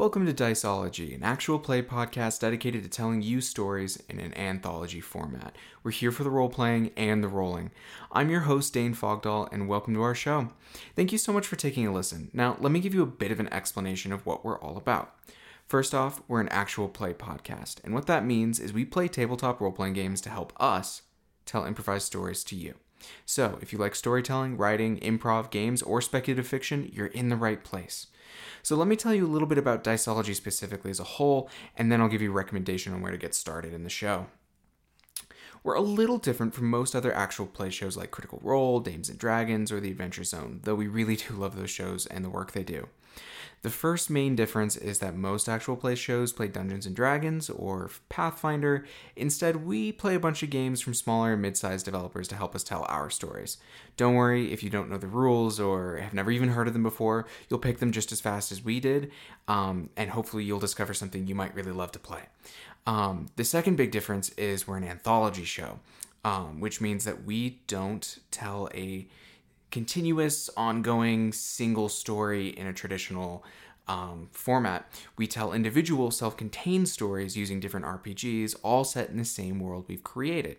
Welcome to Diceology, an actual play podcast dedicated to telling you stories in an anthology format. We're here for the role playing and the rolling. I'm your host, Dane Fogdahl, and welcome to our show. Thank you so much for taking a listen. Now, let me give you a bit of an explanation of what we're all about. First off, we're an actual play podcast, and what that means is we play tabletop role playing games to help us tell improvised stories to you. So, if you like storytelling, writing, improv, games, or speculative fiction, you're in the right place. So let me tell you a little bit about Diceology specifically as a whole, and then I'll give you a recommendation on where to get started in the show. We're a little different from most other actual play shows like Critical Role, Dames and Dragons, or The Adventure Zone, though we really do love those shows and the work they do. The first main difference is that most actual play shows play Dungeons and Dragons or Pathfinder. Instead, we play a bunch of games from smaller and mid-sized developers to help us tell our stories. Don't worry if you don't know the rules or have never even heard of them before, you'll pick them just as fast as we did, um, and hopefully you'll discover something you might really love to play. Um, the second big difference is we're an anthology show, um, which means that we don't tell a continuous, ongoing, single story in a traditional um, format. We tell individual, self contained stories using different RPGs, all set in the same world we've created.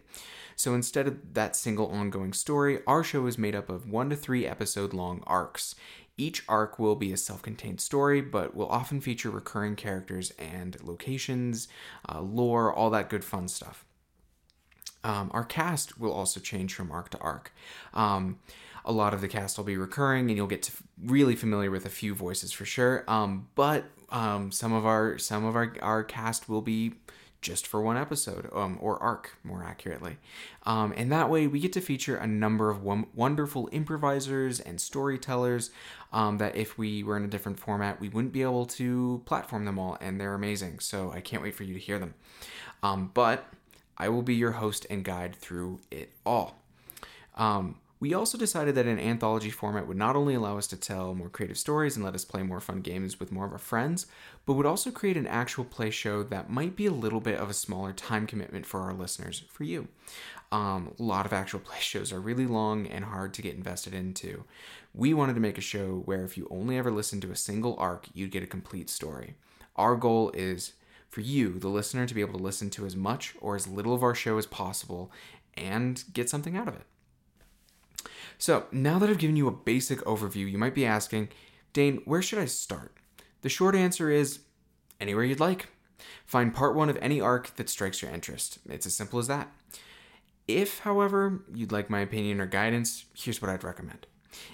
So instead of that single ongoing story, our show is made up of one to three episode long arcs. Each arc will be a self contained story, but will often feature recurring characters and locations, uh, lore, all that good fun stuff. Um, our cast will also change from arc to arc. Um, a lot of the cast will be recurring, and you'll get to really familiar with a few voices for sure. Um, but um, some of our some of our, our cast will be just for one episode um, or arc more accurately. Um, and that way we get to feature a number of wonderful improvisers and storytellers um, that if we were in a different format we wouldn't be able to platform them all and they're amazing so i can't wait for you to hear them. Um, but i will be your host and guide through it all. Um, we also decided that an anthology format would not only allow us to tell more creative stories and let us play more fun games with more of our friends, but would also create an actual play show that might be a little bit of a smaller time commitment for our listeners, for you. Um, a lot of actual play shows are really long and hard to get invested into. We wanted to make a show where if you only ever listen to a single arc, you'd get a complete story. Our goal is for you, the listener, to be able to listen to as much or as little of our show as possible and get something out of it. So, now that I've given you a basic overview, you might be asking, Dane, where should I start? The short answer is anywhere you'd like. Find part one of any arc that strikes your interest. It's as simple as that. If, however, you'd like my opinion or guidance, here's what I'd recommend.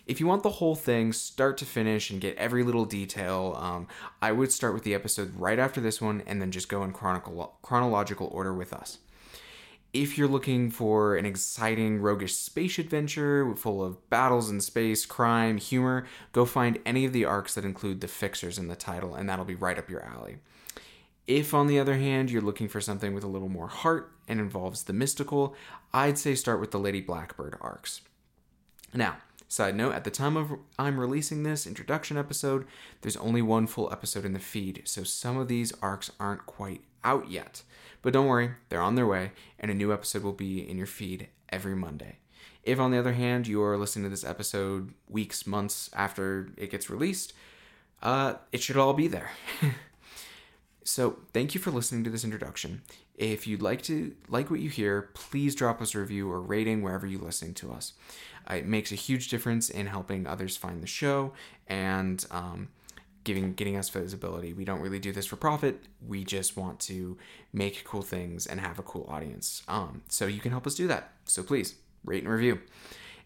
If you want the whole thing, start to finish, and get every little detail, um, I would start with the episode right after this one and then just go in chronological order with us if you're looking for an exciting roguish space adventure full of battles in space, crime, humor, go find any of the arcs that include the fixers in the title, and that'll be right up your alley. If, on the other hand, you're looking for something with a little more heart and involves the mystical, I'd say start with the Lady Blackbird arcs. Now, side note, at the time of I'm releasing this introduction episode, there's only one full episode in the feed, so some of these arcs aren't quite out yet. But don't worry, they're on their way, and a new episode will be in your feed every Monday. If, on the other hand, you are listening to this episode weeks, months after it gets released, uh, it should all be there. so, thank you for listening to this introduction. If you'd like to like what you hear, please drop us a review or rating wherever you're listening to us. Uh, it makes a huge difference in helping others find the show, and um, giving getting us visibility. We don't really do this for profit. We just want to make cool things and have a cool audience. Um, so you can help us do that. So please rate and review.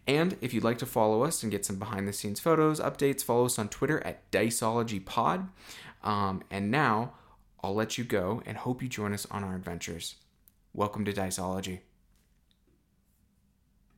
And if you'd like to follow us and get some behind the scenes photos, updates, follow us on Twitter at DiceologyPod. Um, and now I'll let you go and hope you join us on our adventures. Welcome to Diceology.